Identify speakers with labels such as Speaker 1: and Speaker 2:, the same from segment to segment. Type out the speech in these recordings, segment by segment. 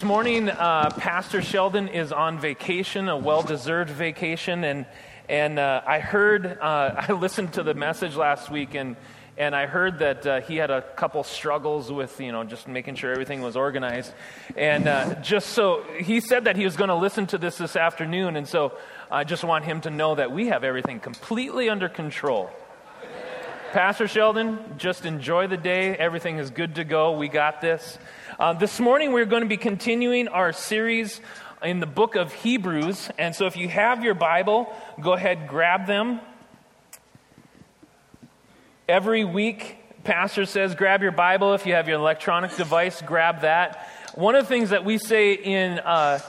Speaker 1: This morning, uh, Pastor Sheldon is on vacation, a well deserved vacation. And, and uh, I heard, uh, I listened to the message last week, and, and I heard that uh, he had a couple struggles with, you know, just making sure everything was organized. And uh, just so, he said that he was going to listen to this this afternoon. And so I just want him to know that we have everything completely under control. Pastor Sheldon, just enjoy the day. Everything is good to go. We got this. Uh, this morning, we're going to be continuing our series in the book of Hebrews. And so, if you have your Bible, go ahead, grab them. Every week, Pastor says, grab your Bible. If you have your electronic device, grab that. One of the things that we say in, uh,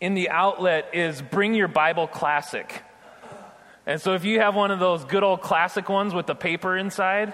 Speaker 1: in the outlet is bring your Bible classic. And so, if you have one of those good old classic ones with the paper inside,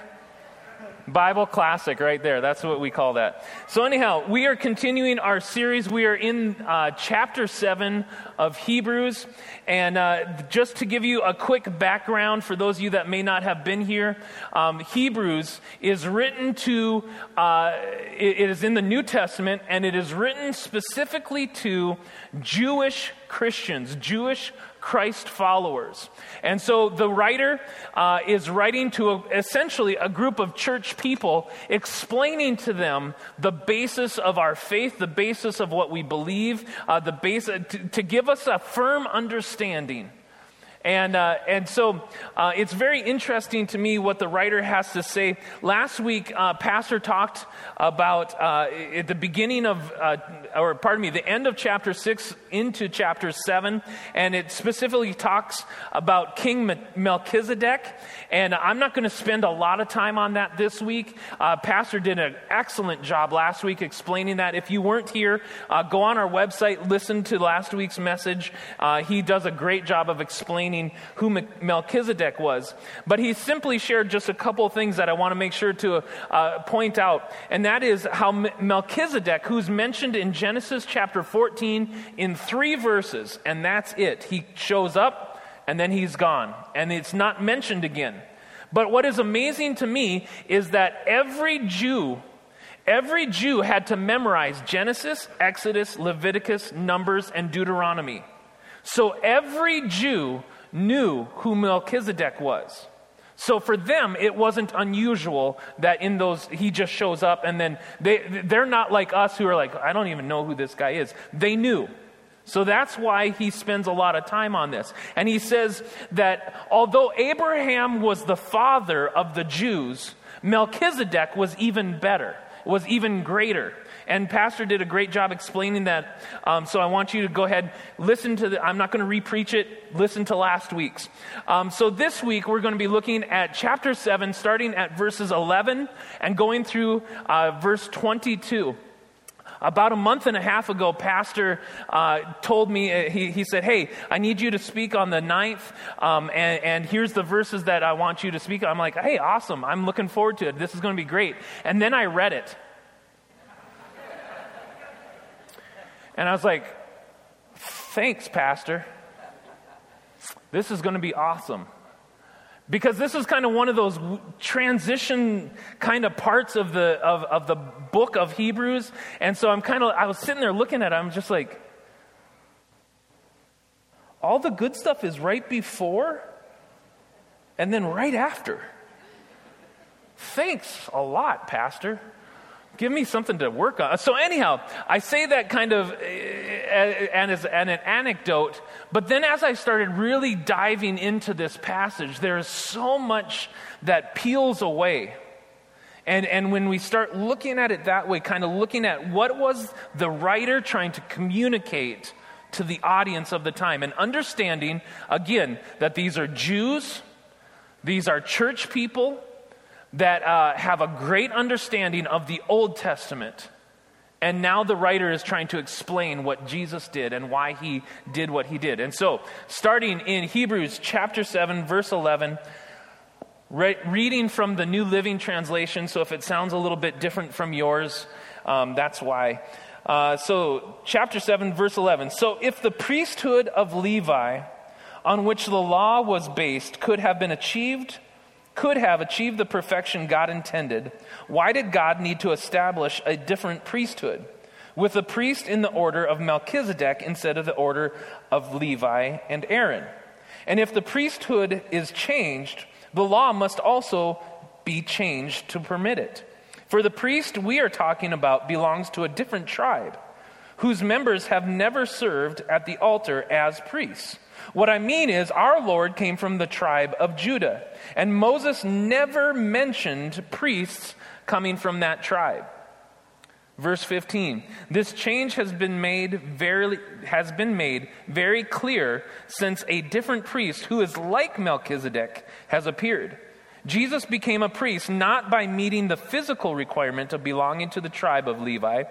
Speaker 1: Bible classic right there. That's what we call that. So, anyhow, we are continuing our series. We are in uh, chapter 7 of Hebrews. And uh, just to give you a quick background for those of you that may not have been here, um, Hebrews is written to, uh, it, it is in the New Testament, and it is written specifically to Jewish Christians, Jewish Christ followers. And so the writer uh, is writing to a, essentially a group of church people, explaining to them the basis of our faith, the basis of what we believe, uh, the base, to, to give us a firm understanding and, uh, and so uh, it's very interesting to me what the writer has to say. Last week, uh, Pastor talked about uh, at the beginning of, uh, or pardon me, the end of chapter 6 into chapter 7, and it specifically talks about King Melchizedek. And I'm not going to spend a lot of time on that this week. Uh, Pastor did an excellent job last week explaining that. If you weren't here, go on our website, listen to last week's message. he does a great job of explaining who Melchizedek was. But he simply shared just a couple things that I want to make sure to uh, point out. And that is how Melchizedek, who's mentioned in Genesis chapter 14 in three verses, and that's it. He shows up and then he's gone. And it's not mentioned again. But what is amazing to me is that every Jew Every Jew had to memorize Genesis, Exodus, Leviticus, Numbers, and Deuteronomy. So every Jew knew who Melchizedek was. So for them, it wasn't unusual that in those, he just shows up and then they, they're not like us who are like, I don't even know who this guy is. They knew. So that's why he spends a lot of time on this. And he says that although Abraham was the father of the Jews, Melchizedek was even better, was even greater. And Pastor did a great job explaining that. Um, so I want you to go ahead, listen to the, I'm not going to repreach it, listen to last week's. Um, so this week we're going to be looking at chapter 7, starting at verses 11 and going through uh, verse 22. About a month and a half ago, Pastor uh, told me, uh, he, he said, Hey, I need you to speak on the ninth, um, and, and here's the verses that I want you to speak. I'm like, Hey, awesome. I'm looking forward to it. This is going to be great. And then I read it. And I was like, thanks, Pastor. This is going to be awesome. Because this is kind of one of those transition kind of parts of the, of, of the book of Hebrews. And so I'm kind of, I was sitting there looking at it, I'm just like, all the good stuff is right before and then right after. Thanks a lot, Pastor. Give me something to work on. So, anyhow, I say that kind of eh, as an anecdote, but then as I started really diving into this passage, there is so much that peels away. And, and when we start looking at it that way, kind of looking at what was the writer trying to communicate to the audience of the time, and understanding, again, that these are Jews, these are church people, that uh, have a great understanding of the Old Testament. And now the writer is trying to explain what Jesus did and why he did what he did. And so, starting in Hebrews chapter 7, verse 11, re- reading from the New Living Translation. So, if it sounds a little bit different from yours, um, that's why. Uh, so, chapter 7, verse 11. So, if the priesthood of Levi, on which the law was based, could have been achieved could have achieved the perfection God intended, why did God need to establish a different priesthood? with a priest in the order of Melchizedek instead of the order of Levi and Aaron. And if the priesthood is changed, the law must also be changed to permit it. For the priest we are talking about belongs to a different tribe, whose members have never served at the altar as priests. What I mean is, our Lord came from the tribe of Judah, and Moses never mentioned priests coming from that tribe. Verse 15. This change has been made very has been made very clear since a different priest who is like Melchizedek has appeared. Jesus became a priest not by meeting the physical requirement of belonging to the tribe of Levi,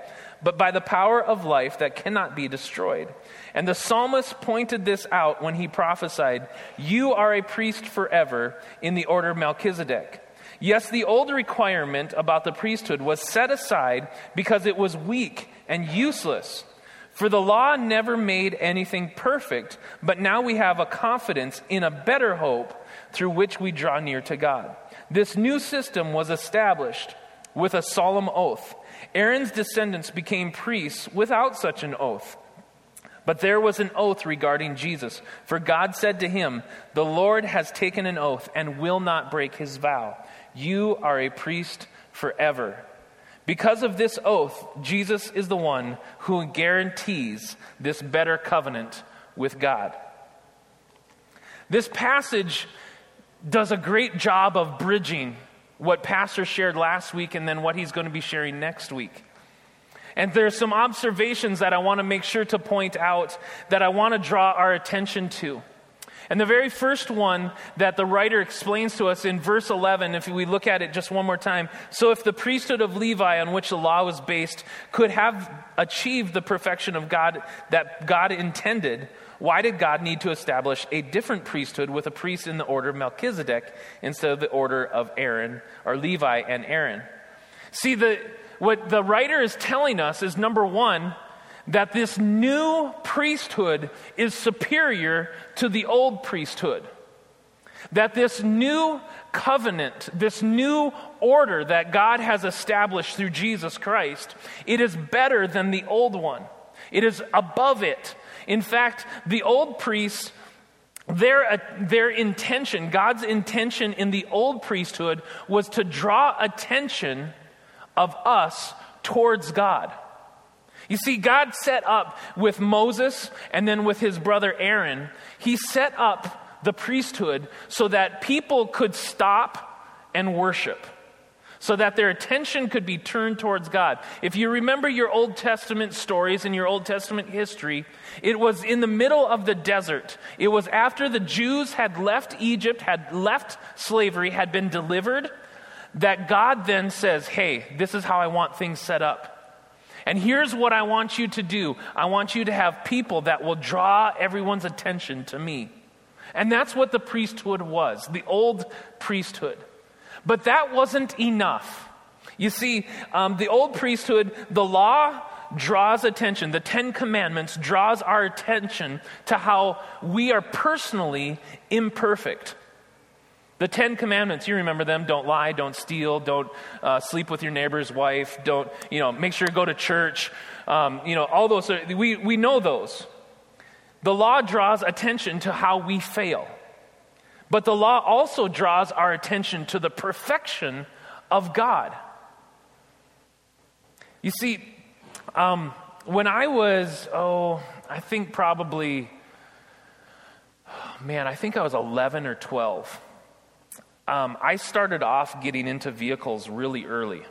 Speaker 1: but by the power of life that cannot be destroyed. And the psalmist pointed this out when he prophesied, "You are a priest forever in the order of Melchizedek." Yes, the old requirement about the priesthood was set aside because it was weak and useless. For the law never made anything perfect, but now we have a confidence in a better hope through which we draw near to God. This new system was established with a solemn oath. Aaron's descendants became priests without such an oath. But there was an oath regarding Jesus, for God said to him, The Lord has taken an oath and will not break his vow. You are a priest forever. Because of this oath, Jesus is the one who guarantees this better covenant with God. This passage does a great job of bridging what Pastor shared last week and then what he's going to be sharing next week. And there's some observations that I want to make sure to point out that I want to draw our attention to. And the very first one that the writer explains to us in verse 11, if we look at it just one more time. So, if the priesthood of Levi on which the law was based could have achieved the perfection of God that God intended, why did God need to establish a different priesthood with a priest in the order of Melchizedek instead of the order of Aaron or Levi and Aaron? See, the, what the writer is telling us is number one, that this new priesthood is superior to the old priesthood. That this new covenant, this new order that God has established through Jesus Christ, it is better than the old one. It is above it. In fact, the old priests, their, uh, their intention, God's intention in the old priesthood was to draw attention of us towards God. You see, God set up with Moses and then with his brother Aaron, he set up the priesthood so that people could stop and worship, so that their attention could be turned towards God. If you remember your Old Testament stories and your Old Testament history, it was in the middle of the desert. It was after the Jews had left Egypt, had left slavery, had been delivered, that God then says, Hey, this is how I want things set up. And here's what I want you to do I want you to have people that will draw everyone's attention to me. And that's what the priesthood was, the old priesthood. But that wasn't enough. You see, um, the old priesthood, the law draws attention, the Ten Commandments draws our attention to how we are personally imperfect. The Ten Commandments, you remember them. Don't lie, don't steal, don't uh, sleep with your neighbor's wife, don't, you know, make sure you go to church. Um, you know, all those, are, we, we know those. The law draws attention to how we fail. But the law also draws our attention to the perfection of God. You see, um, when I was, oh, I think probably, man, I think I was 11 or 12 um, I started off getting into vehicles really early.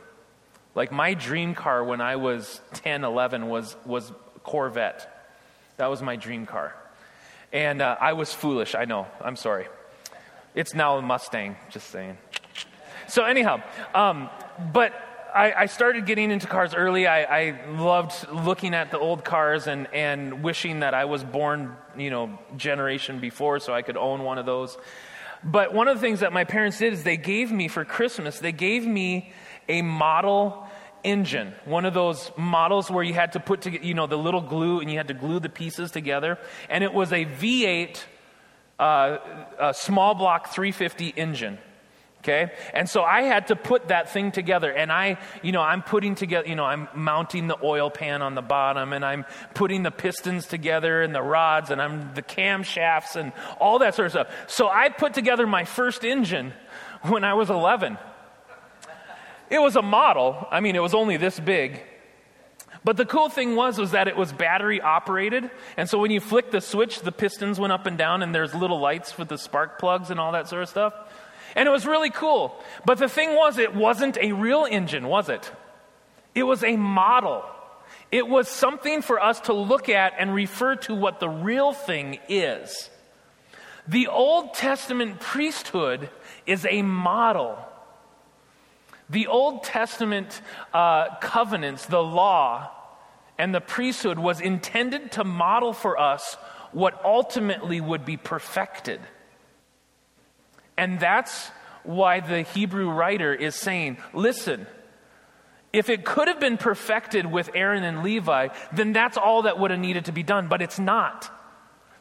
Speaker 1: Like my dream car when I was 10, 11 was, was Corvette. That was my dream car. And uh, I was foolish, I know. I'm sorry. It's now a Mustang, just saying. So, anyhow, um, but I, I, started getting into cars early. I, I, loved looking at the old cars and, and wishing that I was born, you know, generation before so I could own one of those. But one of the things that my parents did is they gave me for Christmas, they gave me a model engine. One of those models where you had to put together, you know, the little glue and you had to glue the pieces together. And it was a V8 uh, a small block 350 engine. Okay? And so I had to put that thing together. And I, you know, I'm putting together, you know, I'm mounting the oil pan on the bottom and I'm putting the pistons together and the rods and I'm the camshafts and all that sort of stuff. So I put together my first engine when I was 11. It was a model. I mean, it was only this big. But the cool thing was was that it was battery operated, and so when you flick the switch, the pistons went up and down, and there's little lights with the spark plugs and all that sort of stuff. And it was really cool. But the thing was, it wasn't a real engine, was it? It was a model. It was something for us to look at and refer to what the real thing is. The Old Testament priesthood is a model. The Old Testament uh, covenants, the law, and the priesthood was intended to model for us what ultimately would be perfected. And that's why the Hebrew writer is saying, listen, if it could have been perfected with Aaron and Levi, then that's all that would have needed to be done, but it's not.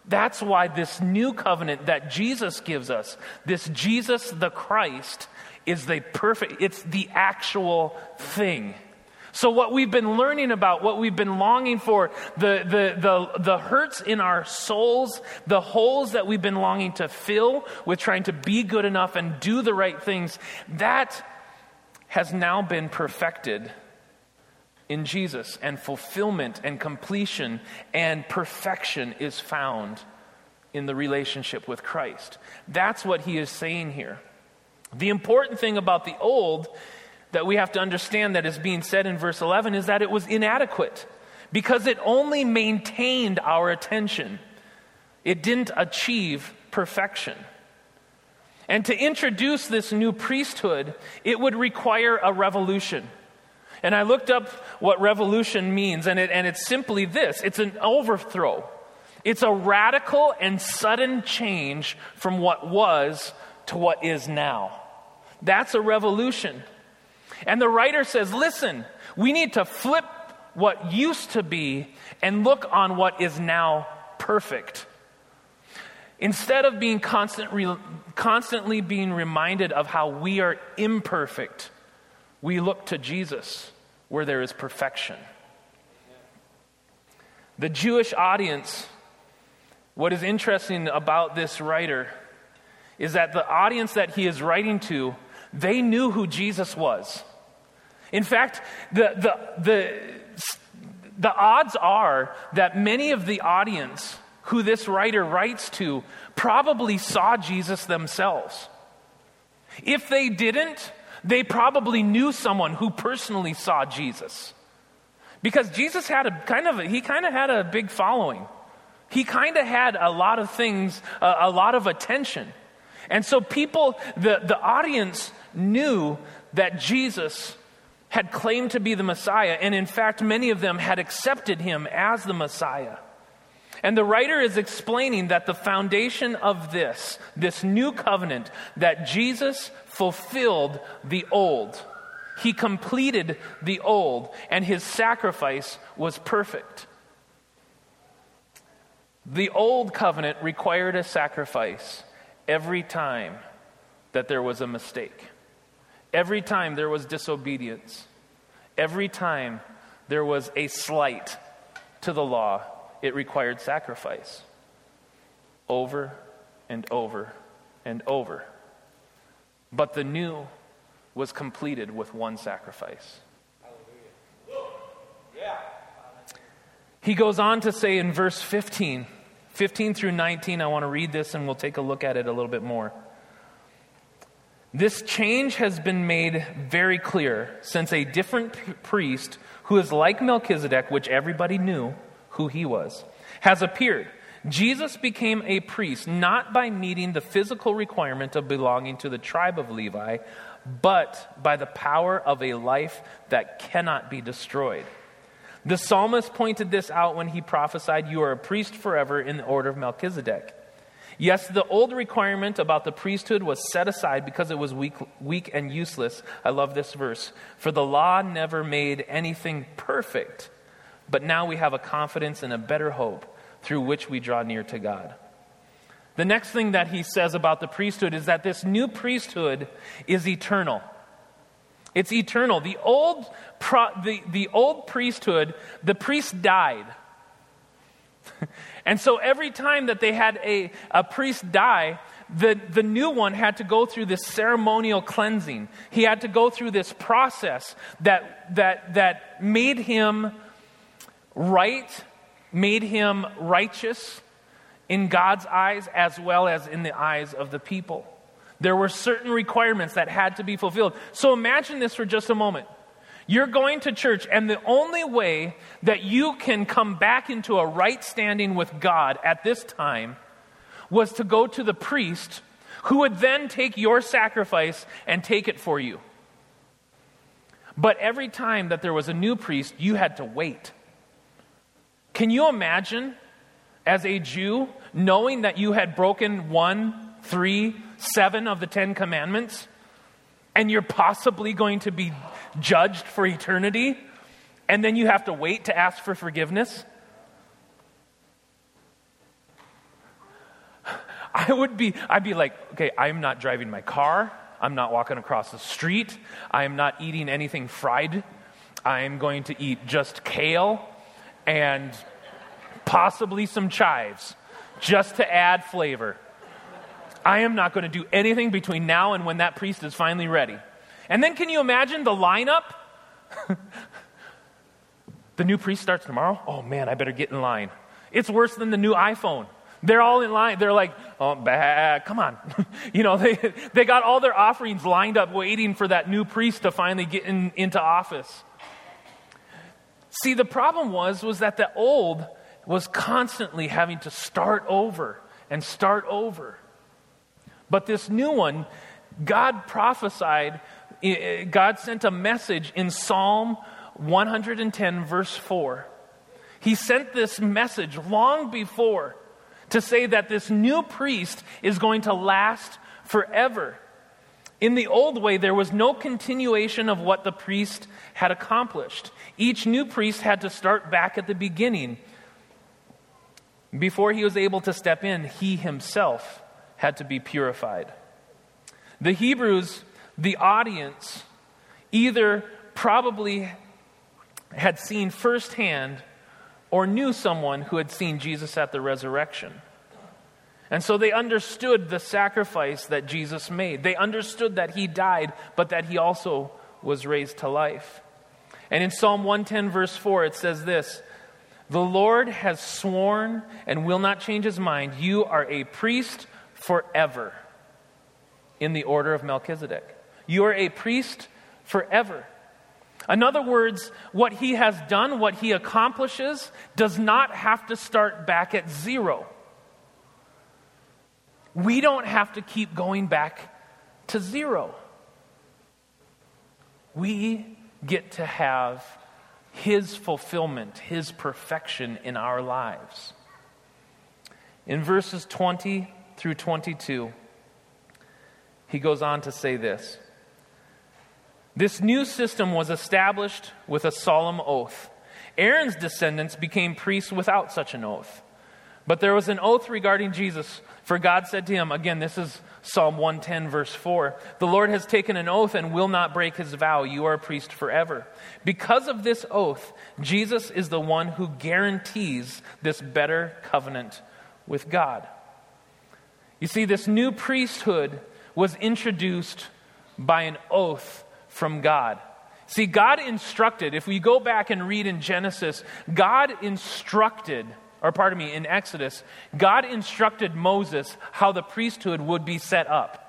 Speaker 1: That's why this new covenant that Jesus gives us, this Jesus the Christ, is the perfect, it's the actual thing. So, what we've been learning about, what we've been longing for, the, the, the, the hurts in our souls, the holes that we've been longing to fill with trying to be good enough and do the right things, that has now been perfected in Jesus, and fulfillment and completion and perfection is found in the relationship with Christ. That's what he is saying here. The important thing about the old that we have to understand that is being said in verse 11 is that it was inadequate because it only maintained our attention, it didn't achieve perfection. And to introduce this new priesthood, it would require a revolution. And I looked up what revolution means, and, it, and it's simply this it's an overthrow. It's a radical and sudden change from what was to what is now. That's a revolution. And the writer says, listen, we need to flip what used to be and look on what is now perfect. Instead of being constant re- constantly being reminded of how we are imperfect, we look to Jesus where there is perfection. The Jewish audience, what is interesting about this writer is that the audience that he is writing to they knew who Jesus was. In fact, the, the, the, the odds are that many of the audience who this writer writes to probably saw Jesus themselves. If they didn't, they probably knew someone who personally saw Jesus. Because Jesus had a kind of, he kind of had a big following. He kind of had a lot of things, a, a lot of attention. And so people, the, the audience knew that Jesus had claimed to be the Messiah, and in fact, many of them had accepted him as the Messiah. And the writer is explaining that the foundation of this, this new covenant, that Jesus fulfilled the old. He completed the old, and his sacrifice was perfect. The old covenant required a sacrifice every time that there was a mistake. Every time there was disobedience, every time there was a slight to the law, it required sacrifice. Over and over and over. But the new was completed with one sacrifice. He goes on to say in verse 15, 15 through 19, I want to read this and we'll take a look at it a little bit more. This change has been made very clear since a different priest, who is like Melchizedek, which everybody knew who he was, has appeared. Jesus became a priest not by meeting the physical requirement of belonging to the tribe of Levi, but by the power of a life that cannot be destroyed. The psalmist pointed this out when he prophesied, You are a priest forever in the order of Melchizedek. Yes, the old requirement about the priesthood was set aside because it was weak, weak and useless. I love this verse. For the law never made anything perfect, but now we have a confidence and a better hope through which we draw near to God. The next thing that he says about the priesthood is that this new priesthood is eternal. It's eternal. The old, pro, the, the old priesthood, the priest died. and so every time that they had a, a priest die, the, the new one had to go through this ceremonial cleansing. He had to go through this process that, that, that made him right, made him righteous in God's eyes as well as in the eyes of the people. There were certain requirements that had to be fulfilled. So imagine this for just a moment. You're going to church, and the only way that you can come back into a right standing with God at this time was to go to the priest who would then take your sacrifice and take it for you. But every time that there was a new priest, you had to wait. Can you imagine, as a Jew, knowing that you had broken one, three, seven of the Ten Commandments, and you're possibly going to be judged for eternity, and then you have to wait to ask for forgiveness? I would be, I'd be like, okay, I'm not driving my car. I'm not walking across the street. I am not eating anything fried. I am going to eat just kale and possibly some chives just to add flavor. I am not going to do anything between now and when that priest is finally ready. And then can you imagine the lineup? the new priest starts tomorrow? Oh man, I better get in line. It's worse than the new iPhone. They're all in line. They're like, oh, bah, come on. you know, they, they got all their offerings lined up waiting for that new priest to finally get in, into office. See, the problem was, was that the old was constantly having to start over and start over. But this new one, God prophesied, eh, eh, God sent a message in Psalm 110, verse 4. He sent this message long before to say that this new priest is going to last forever. In the old way, there was no continuation of what the priest had accomplished. Each new priest had to start back at the beginning. Before he was able to step in, he himself had to be purified. The Hebrews, the audience, either probably had seen firsthand or knew someone who had seen Jesus at the resurrection. And so they understood the sacrifice that Jesus made. They understood that he died, but that he also was raised to life. And in Psalm 110, verse 4, it says this The Lord has sworn and will not change his mind. You are a priest forever in the order of Melchizedek. You are a priest forever. In other words, what he has done, what he accomplishes, does not have to start back at zero. We don't have to keep going back to zero. We get to have his fulfillment, his perfection in our lives. In verses 20 through 22, he goes on to say this This new system was established with a solemn oath. Aaron's descendants became priests without such an oath. But there was an oath regarding Jesus, for God said to him, again, this is Psalm 110, verse 4 The Lord has taken an oath and will not break his vow. You are a priest forever. Because of this oath, Jesus is the one who guarantees this better covenant with God. You see, this new priesthood was introduced by an oath from God. See, God instructed, if we go back and read in Genesis, God instructed, or pardon me, in Exodus, God instructed Moses how the priesthood would be set up.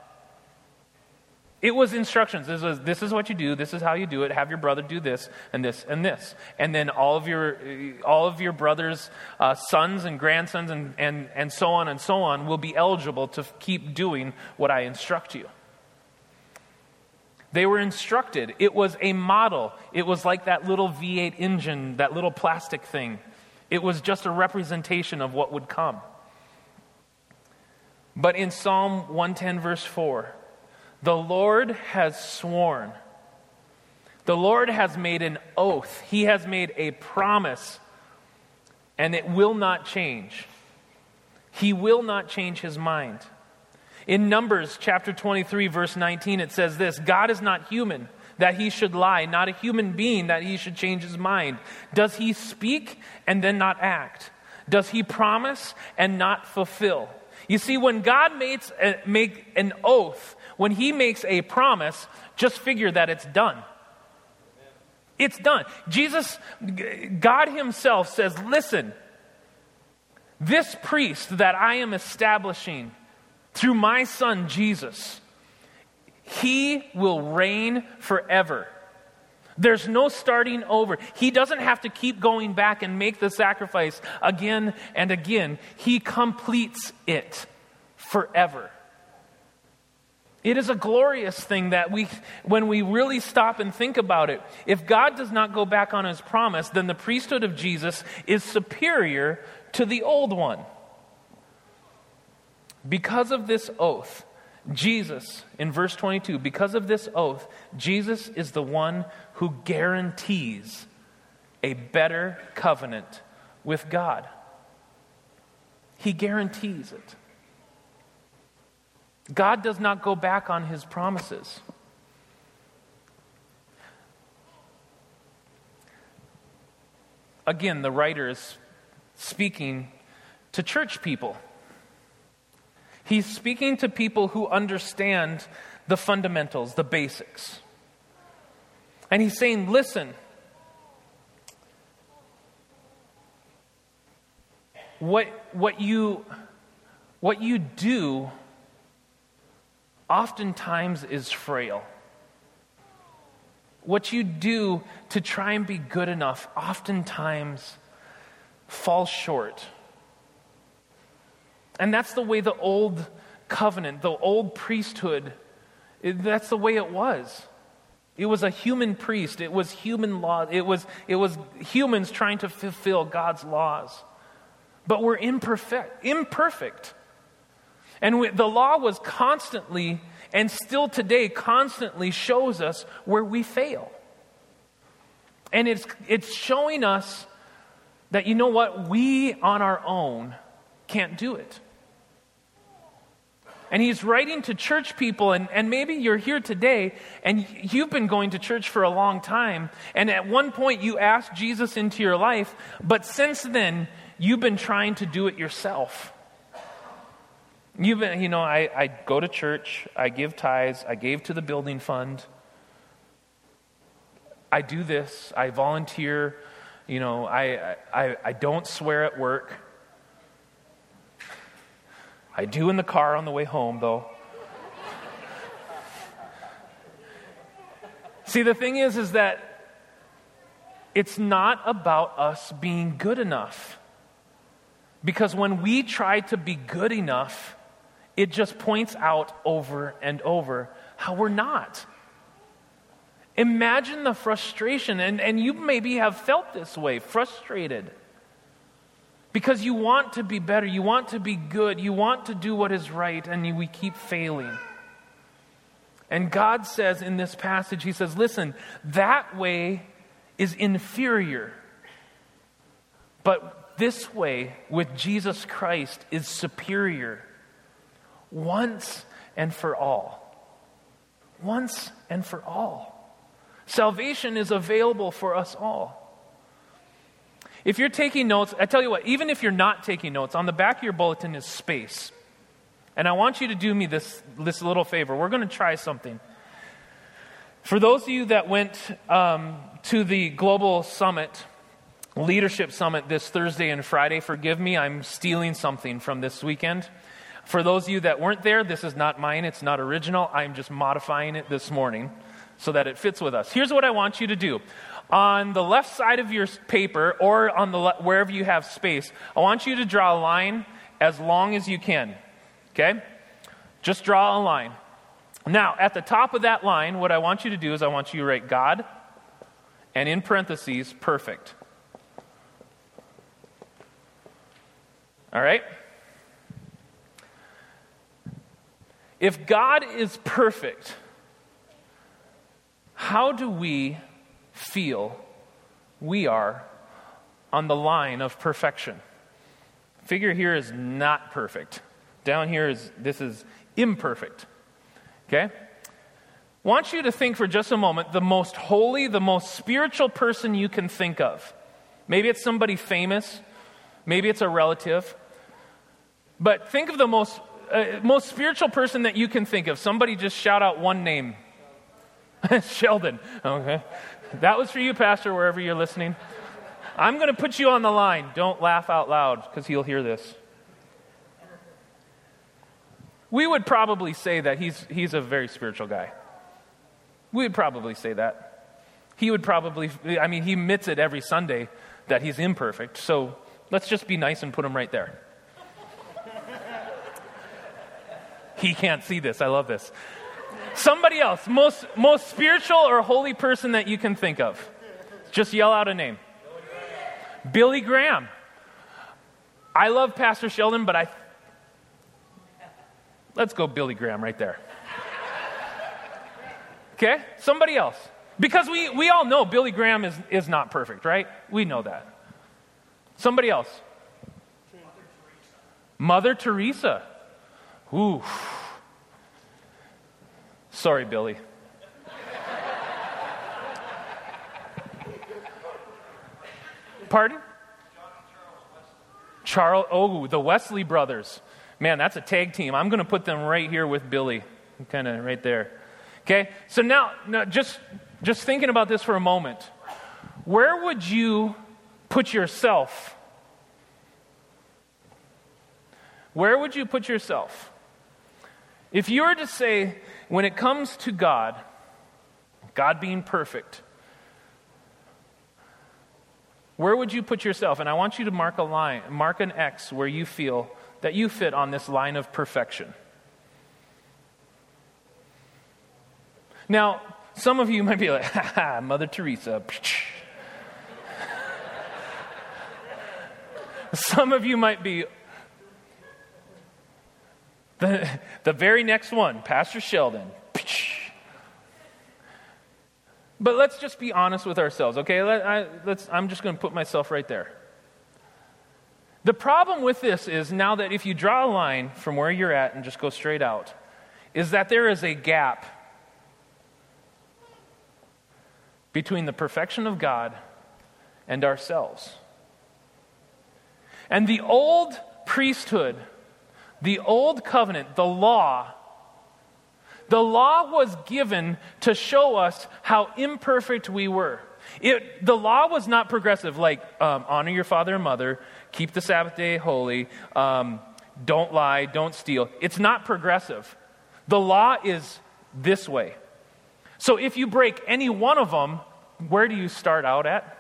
Speaker 1: It was instructions. This, was, this is what you do. This is how you do it. Have your brother do this and this and this. And then all of your, all of your brother's uh, sons and grandsons and, and, and so on and so on will be eligible to keep doing what I instruct you. They were instructed. It was a model. It was like that little V8 engine, that little plastic thing. It was just a representation of what would come. But in Psalm 110, verse 4, the Lord has sworn. The Lord has made an oath. He has made a promise, and it will not change. He will not change his mind. In Numbers chapter 23, verse 19, it says this God is not human that he should lie, not a human being that he should change his mind. Does he speak and then not act? Does he promise and not fulfill? You see, when God makes make an oath, when he makes a promise, just figure that it's done. It's done. Jesus, God himself says, listen, this priest that I am establishing through my son Jesus, he will reign forever. There's no starting over. He doesn't have to keep going back and make the sacrifice again and again. He completes it forever. It is a glorious thing that we, when we really stop and think about it, if God does not go back on his promise, then the priesthood of Jesus is superior to the old one. Because of this oath, Jesus, in verse 22, because of this oath, Jesus is the one who guarantees a better covenant with God. He guarantees it. God does not go back on his promises. Again, the writer is speaking to church people. He's speaking to people who understand the fundamentals, the basics. And he's saying, listen, what, what, you, what you do oftentimes is frail. What you do to try and be good enough oftentimes falls short. And that's the way the old covenant, the old priesthood, that's the way it was. It was a human priest. It was human law. It was, it was humans trying to fulfill God's laws. But we're imperfect. imperfect. And we, the law was constantly, and still today, constantly shows us where we fail. And it's, it's showing us that, you know what, we on our own can't do it. And he's writing to church people, and, and maybe you're here today and you've been going to church for a long time. And at one point you asked Jesus into your life, but since then you've been trying to do it yourself. You've been, you know, I, I go to church, I give tithes, I gave to the building fund, I do this, I volunteer, you know, I, I, I don't swear at work. I do in the car on the way home, though. See, the thing is, is that it's not about us being good enough. Because when we try to be good enough, it just points out over and over how we're not. Imagine the frustration, and, and you maybe have felt this way frustrated. Because you want to be better, you want to be good, you want to do what is right, and we keep failing. And God says in this passage, He says, listen, that way is inferior. But this way with Jesus Christ is superior once and for all. Once and for all. Salvation is available for us all. If you're taking notes, I tell you what, even if you're not taking notes, on the back of your bulletin is space. And I want you to do me this, this little favor. We're going to try something. For those of you that went um, to the Global Summit, Leadership Summit this Thursday and Friday, forgive me, I'm stealing something from this weekend. For those of you that weren't there, this is not mine, it's not original. I'm just modifying it this morning so that it fits with us. Here's what I want you to do on the left side of your paper or on the le- wherever you have space, I want you to draw a line as long as you can. Okay? Just draw a line. Now, at the top of that line, what I want you to do is I want you to write God and in parentheses, perfect. All right? If God is perfect, how do we feel we are on the line of perfection. Figure here is not perfect. Down here is this is imperfect. Okay? want you to think for just a moment the most holy, the most spiritual person you can think of. Maybe it's somebody famous, maybe it's a relative. But think of the most, uh, most spiritual person that you can think of. Somebody just shout out one name Sheldon. Okay. That was for you, Pastor, wherever you're listening. I'm going to put you on the line. Don't laugh out loud because he'll hear this. We would probably say that he's, he's a very spiritual guy. We would probably say that. He would probably, I mean, he admits it every Sunday that he's imperfect. So let's just be nice and put him right there. He can't see this. I love this. Somebody else, most, most spiritual or holy person that you can think of. Just yell out a name. Billy Graham. I love Pastor Sheldon, but I. Let's go Billy Graham right there. Okay? Somebody else. Because we, we all know Billy Graham is, is not perfect, right? We know that. Somebody else. Mother Teresa. Ooh. Sorry, Billy. Pardon? Charles, oh, the Wesley brothers. Man, that's a tag team. I'm going to put them right here with Billy, kind of right there. Okay? So now, now just, just thinking about this for a moment. Where would you put yourself? Where would you put yourself? If you were to say, when it comes to God, God being perfect, where would you put yourself? And I want you to mark a line, mark an X where you feel that you fit on this line of perfection. Now, some of you might be like, ha ha, Mother Teresa. some of you might be, the, the very next one, Pastor Sheldon. But let's just be honest with ourselves, okay? Let, I, I'm just going to put myself right there. The problem with this is now that if you draw a line from where you're at and just go straight out, is that there is a gap between the perfection of God and ourselves. And the old priesthood, the old covenant, the law, the law was given to show us how imperfect we were. It, the law was not progressive, like um, honor your father and mother, keep the Sabbath day holy, um, don't lie, don't steal. It's not progressive. The law is this way. So if you break any one of them, where do you start out at?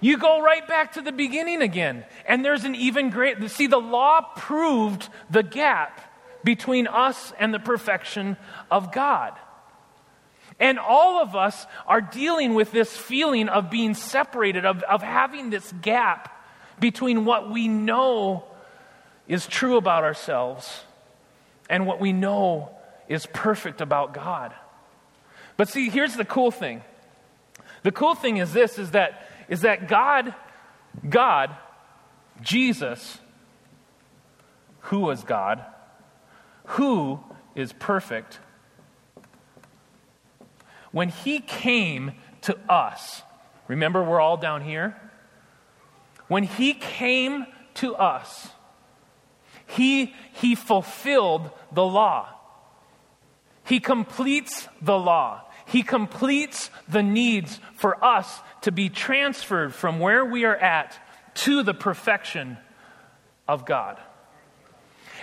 Speaker 1: You go right back to the beginning again. And there's an even greater. see, the law proved the gap between us and the perfection of God. And all of us are dealing with this feeling of being separated, of, of having this gap between what we know is true about ourselves and what we know is perfect about God. But see, here's the cool thing. The cool thing is this is that is that God God Jesus who was God who is perfect when he came to us remember we're all down here when he came to us he, he fulfilled the law. He completes the law. He completes the needs for us to be transferred from where we are at to the perfection of God.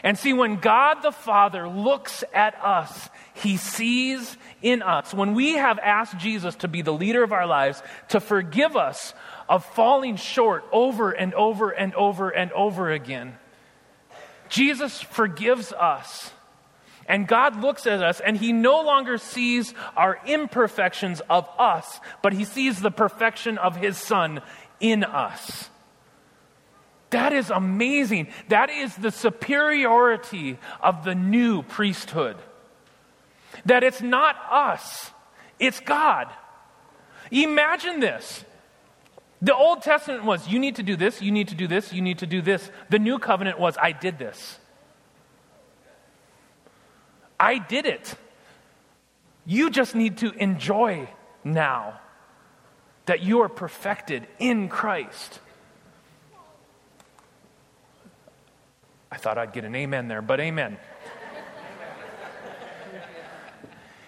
Speaker 1: And see, when God the Father looks at us, he sees in us, when we have asked Jesus to be the leader of our lives, to forgive us of falling short over and over and over and over again, Jesus forgives us. And God looks at us and he no longer sees our imperfections of us, but he sees the perfection of his son in us. That is amazing. That is the superiority of the new priesthood. That it's not us, it's God. Imagine this. The Old Testament was, you need to do this, you need to do this, you need to do this. The New Covenant was, I did this. I did it. You just need to enjoy now that you are perfected in Christ. I thought I'd get an amen there, but amen.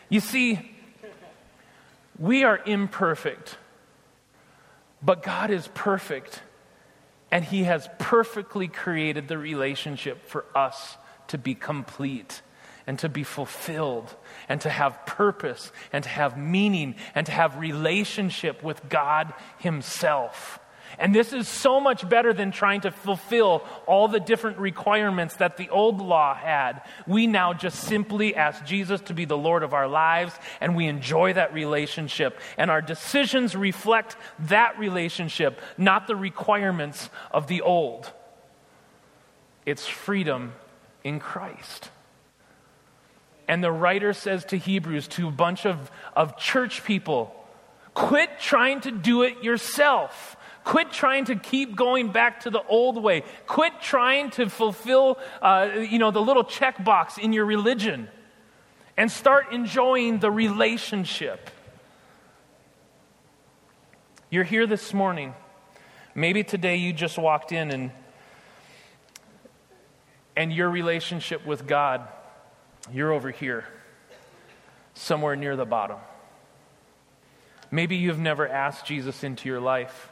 Speaker 1: you see, we are imperfect, but God is perfect, and He has perfectly created the relationship for us to be complete and to be fulfilled and to have purpose and to have meaning and to have relationship with God Himself. And this is so much better than trying to fulfill all the different requirements that the old law had. We now just simply ask Jesus to be the Lord of our lives, and we enjoy that relationship. And our decisions reflect that relationship, not the requirements of the old. It's freedom in Christ. And the writer says to Hebrews, to a bunch of, of church people, quit trying to do it yourself. Quit trying to keep going back to the old way. Quit trying to fulfill, uh, you know, the little checkbox in your religion. And start enjoying the relationship. You're here this morning. Maybe today you just walked in and and your relationship with God you're over here, somewhere near the bottom. Maybe you've never asked Jesus into your life,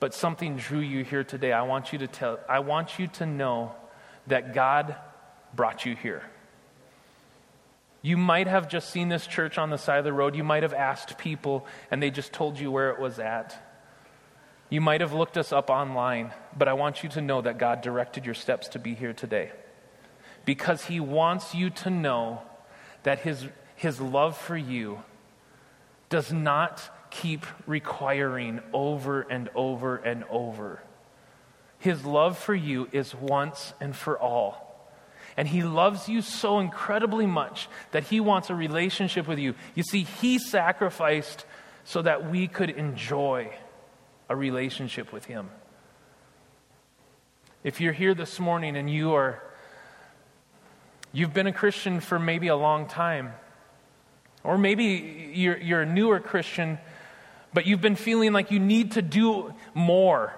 Speaker 1: but something drew you here today. I want you to tell I want you to know that God brought you here. You might have just seen this church on the side of the road. You might have asked people and they just told you where it was at. You might have looked us up online, but I want you to know that God directed your steps to be here today because he wants you to know that his, his love for you does not keep requiring over and over and over. His love for you is once and for all. And he loves you so incredibly much that he wants a relationship with you. You see, he sacrificed so that we could enjoy a relationship with him. If you're here this morning and you are You've been a Christian for maybe a long time. Or maybe you're, you're a newer Christian, but you've been feeling like you need to do more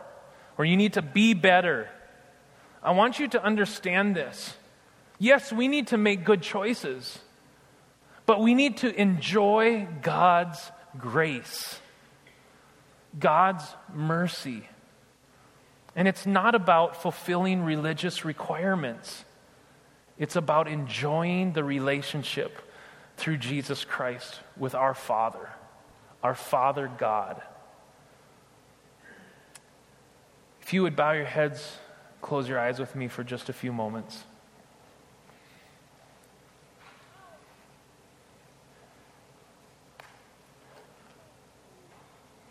Speaker 1: or you need to be better. I want you to understand this. Yes, we need to make good choices, but we need to enjoy God's grace, God's mercy. And it's not about fulfilling religious requirements. It's about enjoying the relationship through Jesus Christ with our Father, our Father God. If you would bow your heads, close your eyes with me for just a few moments.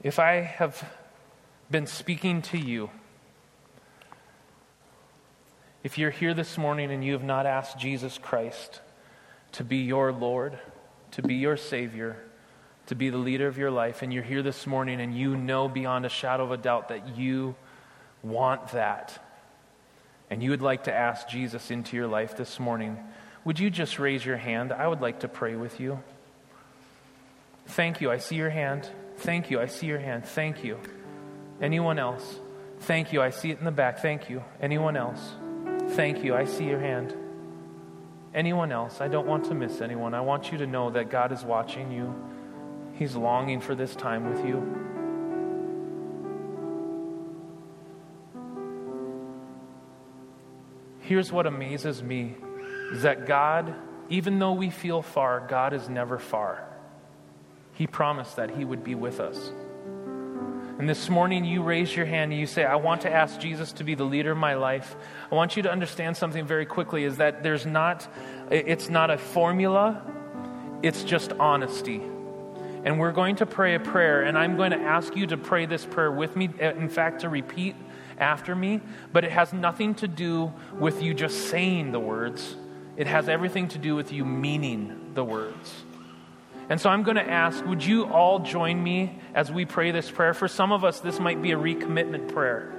Speaker 1: If I have been speaking to you, if you're here this morning and you have not asked Jesus Christ to be your Lord, to be your Savior, to be the leader of your life, and you're here this morning and you know beyond a shadow of a doubt that you want that, and you would like to ask Jesus into your life this morning, would you just raise your hand? I would like to pray with you. Thank you. I see your hand. Thank you. I see your hand. Thank you. Anyone else? Thank you. I see it in the back. Thank you. Anyone else? Thank you. I see your hand. Anyone else? I don't want to miss anyone. I want you to know that God is watching you. He's longing for this time with you. Here's what amazes me is that God, even though we feel far, God is never far. He promised that He would be with us. And this morning you raise your hand and you say, I want to ask Jesus to be the leader of my life. I want you to understand something very quickly is that there's not, it's not a formula, it's just honesty. And we're going to pray a prayer, and I'm going to ask you to pray this prayer with me. In fact, to repeat after me, but it has nothing to do with you just saying the words, it has everything to do with you meaning the words. And so I'm going to ask, would you all join me as we pray this prayer? For some of us, this might be a recommitment prayer.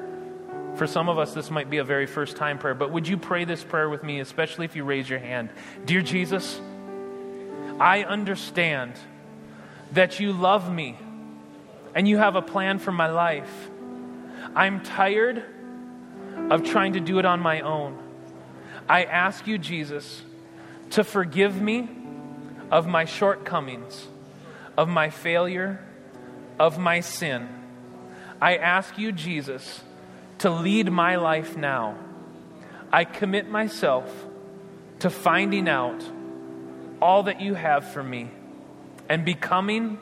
Speaker 1: For some of us, this might be a very first time prayer. But would you pray this prayer with me, especially if you raise your hand? Dear Jesus, I understand that you love me and you have a plan for my life. I'm tired of trying to do it on my own. I ask you, Jesus, to forgive me of my shortcomings, of my failure, of my sin. I ask you, Jesus, to lead my life now. I commit myself to finding out all that you have for me and becoming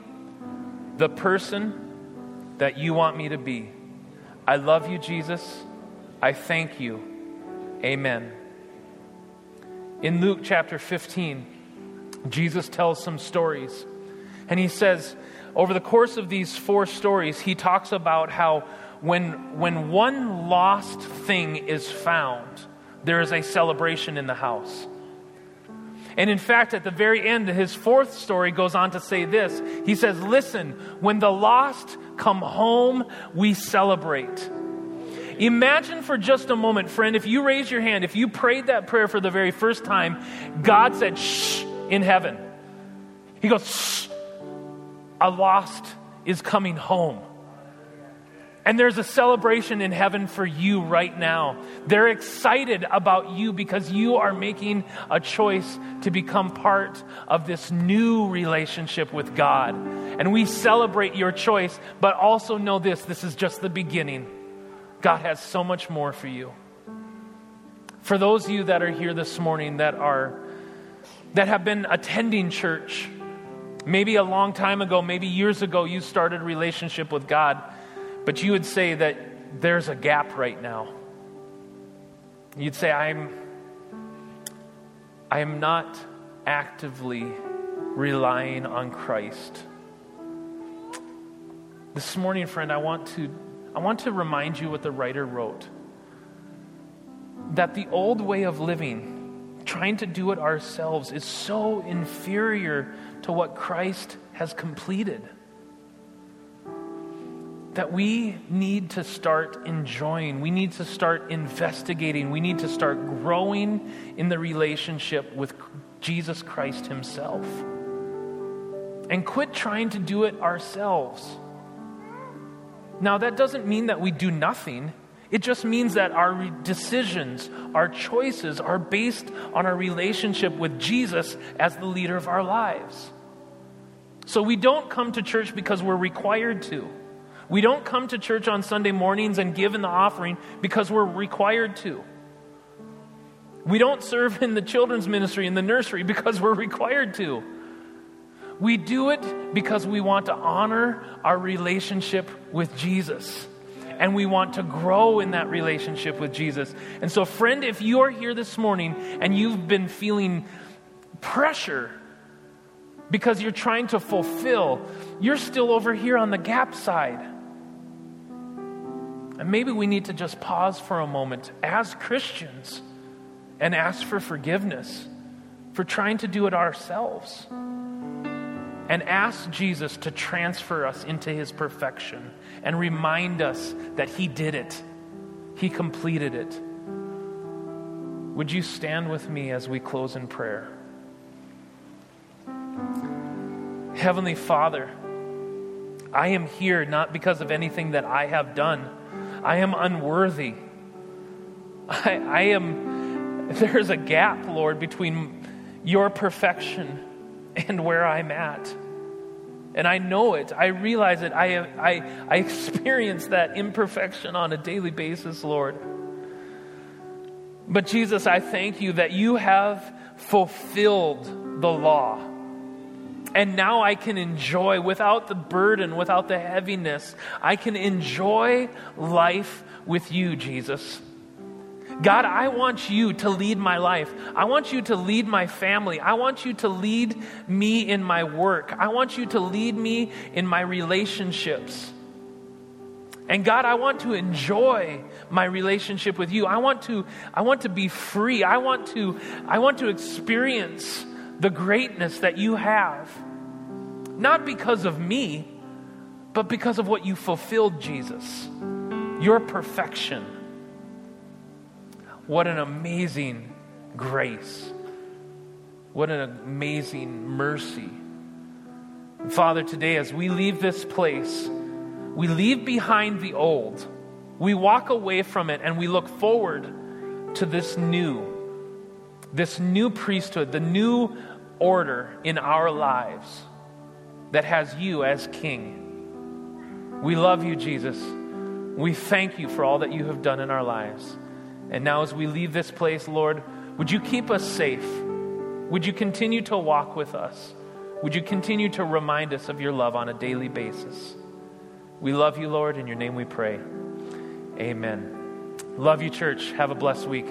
Speaker 1: the person that you want me to be. I love you, Jesus. I thank you. Amen. In Luke chapter 15, Jesus tells some stories. And he says, over the course of these four stories, he talks about how when, when one lost thing is found, there is a celebration in the house. And in fact, at the very end, his fourth story goes on to say this He says, Listen, when the lost come home, we celebrate. Imagine for just a moment, friend, if you raise your hand, if you prayed that prayer for the very first time, God said, shh, in heaven. He goes, a lost is coming home. And there's a celebration in heaven for you right now. They're excited about you because you are making a choice to become part of this new relationship with God. And we celebrate your choice, but also know this this is just the beginning. God has so much more for you. For those of you that are here this morning that are that have been attending church, maybe a long time ago, maybe years ago you started a relationship with God, but you would say that there's a gap right now. You'd say I'm I am not actively relying on Christ. This morning, friend, I want to I want to remind you what the writer wrote that the old way of living, trying to do it ourselves, is so inferior to what Christ has completed. That we need to start enjoying, we need to start investigating, we need to start growing in the relationship with Jesus Christ Himself. And quit trying to do it ourselves. Now, that doesn't mean that we do nothing. It just means that our decisions, our choices are based on our relationship with Jesus as the leader of our lives. So we don't come to church because we're required to. We don't come to church on Sunday mornings and give in the offering because we're required to. We don't serve in the children's ministry in the nursery because we're required to. We do it because we want to honor our relationship with Jesus. And we want to grow in that relationship with Jesus. And so, friend, if you are here this morning and you've been feeling pressure because you're trying to fulfill, you're still over here on the gap side. And maybe we need to just pause for a moment as Christians and ask for forgiveness for trying to do it ourselves and ask Jesus to transfer us into his perfection and remind us that he did it, he completed it. Would you stand with me as we close in prayer? Heavenly Father, I am here not because of anything that I have done. I am unworthy. I, I am, there's a gap, Lord, between your perfection and where I'm at. And I know it. I realize it. I, I, I experience that imperfection on a daily basis, Lord. But Jesus, I thank you that you have fulfilled the law. And now I can enjoy without the burden, without the heaviness. I can enjoy life with you, Jesus. God, I want you to lead my life. I want you to lead my family. I want you to lead me in my work. I want you to lead me in my relationships. And God, I want to enjoy my relationship with you. I want to, I want to be free. I want to, I want to experience the greatness that you have. not because of me, but because of what you fulfilled, Jesus. Your perfection. What an amazing grace. What an amazing mercy. Father, today as we leave this place, we leave behind the old. We walk away from it and we look forward to this new, this new priesthood, the new order in our lives that has you as King. We love you, Jesus. We thank you for all that you have done in our lives. And now, as we leave this place, Lord, would you keep us safe? Would you continue to walk with us? Would you continue to remind us of your love on a daily basis? We love you, Lord. In your name we pray. Amen. Love you, church. Have a blessed week.